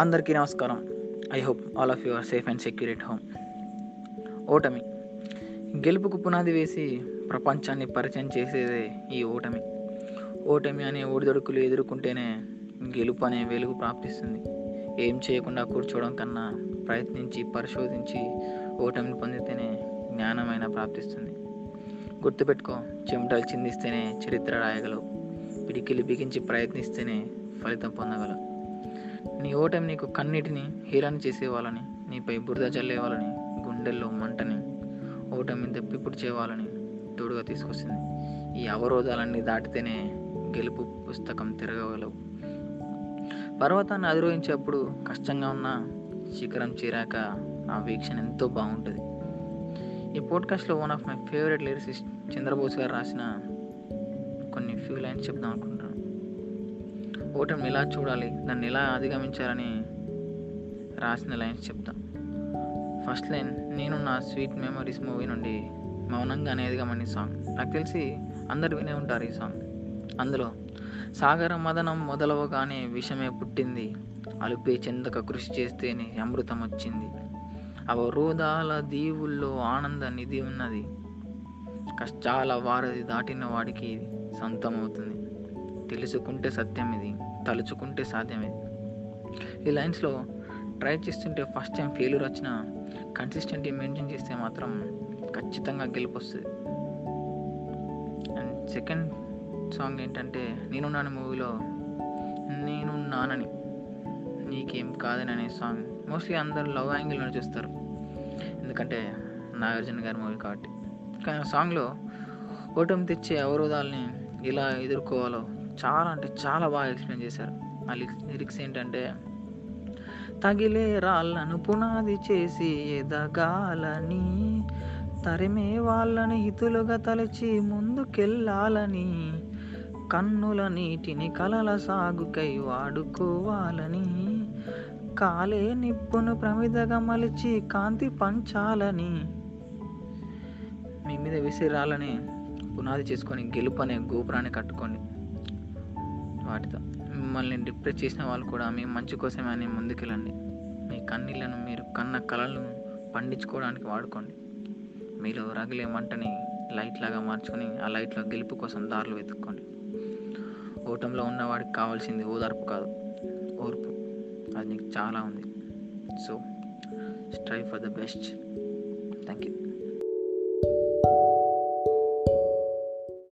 అందరికీ నమస్కారం. I hope all of your are safe and secure at home ఓటమి. గెలుపుకు పునాది వేసి ప్రపంచాన్ని పరిచయం చేసేదే ఈ ఓటమి. ఓటమి అనే ఒడిదొడుకులు ఎదుర్కొంటేనే గెలుపు అనే వెలుగు ప్రాప్తిస్తుంది. ఏం చేయకుండా కూర్చోవడం కన్నా ప్రయత్నించి పరిశోధించి ఓటమిని పొందితేనే జ్ఞానమైన ప్రాప్తిస్తుంది. గుర్తుపెట్టుకో చెమటలు చిందిస్తేనే చరిత్ర రాయగలవు. పిడికిలు బిగించి ప్రయత్నిస్తేనే ఫలితం పొందగలవు. నీ ఓటమి నీకు కన్నిటిని హీరాన్ని చేసేవాళ్ళని నీపై బురద చల్లేవాళ్ళని గుండెల్లో మంటని ఓటమిని తప్పిపుడిచే వాళ్ళని తోడుగా తీసుకొస్తుంది ఈ అవరోధాలన్నీ దాటితేనే గెలుపు పుస్తకం తిరగగలవు. పర్వతాన్ని అధిరోహించేప్పుడు కష్టంగా ఉన్న శిఖరం చేరాక ఆ వీక్షణ ఎంతో బాగుంటుంది. ఈ పోడ్కాస్ట్లో one of my favourite lyricist Chandrabose garu రాసిన కొన్ని ఫ్యూ లైన్స్ చెప్దాం అనుకుంటున్నాను. ఓటమిని ఎలా చూడాలి? దాన్ని ఎలా అధిగమించాలని రాసిన లైన్స్ చెప్తా. ఫస్ట్ లైన్ నేను నా స్వీట్ మెమరీస్ మూవీ నుండి మౌనంగా అనేదిగమని సాంగ్. నాకు తెలిసి అందరు వినే ఉంటారు ఈ సాంగ్. అందులో సాగర మదనం మొదలవగానే విషమే పుట్టింది. అలుపే చెందక కృషి చేస్తేనే అమృతం వచ్చింది. అవరోధాల దీవుల్లో ఆనంద నిధి ఉన్నది. కష్టాల వారధి దాటిన వాడికి సొంతమవుతుంది. తెలుసుకుంటే సత్యం ఇది తలుచుకుంటే సాధ్యం ఇది. ఈ లైన్స్లో ట్రై చేస్తుంటే ఫస్ట్ టైం ఫెయిల్యూర్ వచ్చిన కన్సిస్టెంట్గా మెయింటైన్ చేస్తే మాత్రం ఖచ్చితంగా గెలుపు వస్తుంది. అండ్ సెకండ్ సాంగ్ ఏంటంటే నేనున్నాను మూవీలో నేనున్నానని. నీకేం కాదని అనే సాంగ్ మోస్ట్లీ అందరు లవ్ యాంగిల్లో చూస్తారు. ఎందుకంటే నాగార్జున గారి మూవీ కాబట్టి. కానీ ఆ సాంగ్లో ఓటమి తెచ్చే అవరోధాలని ఎలా ఎదుర్కోవాలో చాలా అంటే చాలా బాగా ఎక్స్ప్లెయిన్ చేశారు. ఆ లిరిక్స్ ఏంటంటే తగిలే రాళ్ళను పునాది చేసి ఎదగాలని తరిమే వాళ్ళని హితులుగా తలచి ముందుకెళ్ళాలని కన్నుల నీటిని కలల సాగుకై వాడుకోవాలని కాలే నిప్పును ప్రమిదగా మలిచి కాంతి పంచాలని. మీ మీద విసిరాలని పునాది చేసుకొని గెలుపు అనే గోపురాన్ని కట్టుకోండి. వాటితో. మిమ్మల్ని డిప్రెస్ చేసిన వాళ్ళు కూడా మీ మంచి కోసమే అని ముందుకెళ్ళండి. మీ కన్నీళ్ళను మీరు కన్న కళలను పండించుకోవడానికి వాడుకోండి. మీరు రగిలే మంటని లైట్ లాగా మార్చుకొని ఆ లైట్లో గెలుపు కోసం దారులు వెతుక్కోండి. ఓటంలో ఉన్నవాడికి కావాల్సింది ఓదార్పు కాదు ఓర్పు. అది నీకు చాలా ఉంది. So strive for the best thank you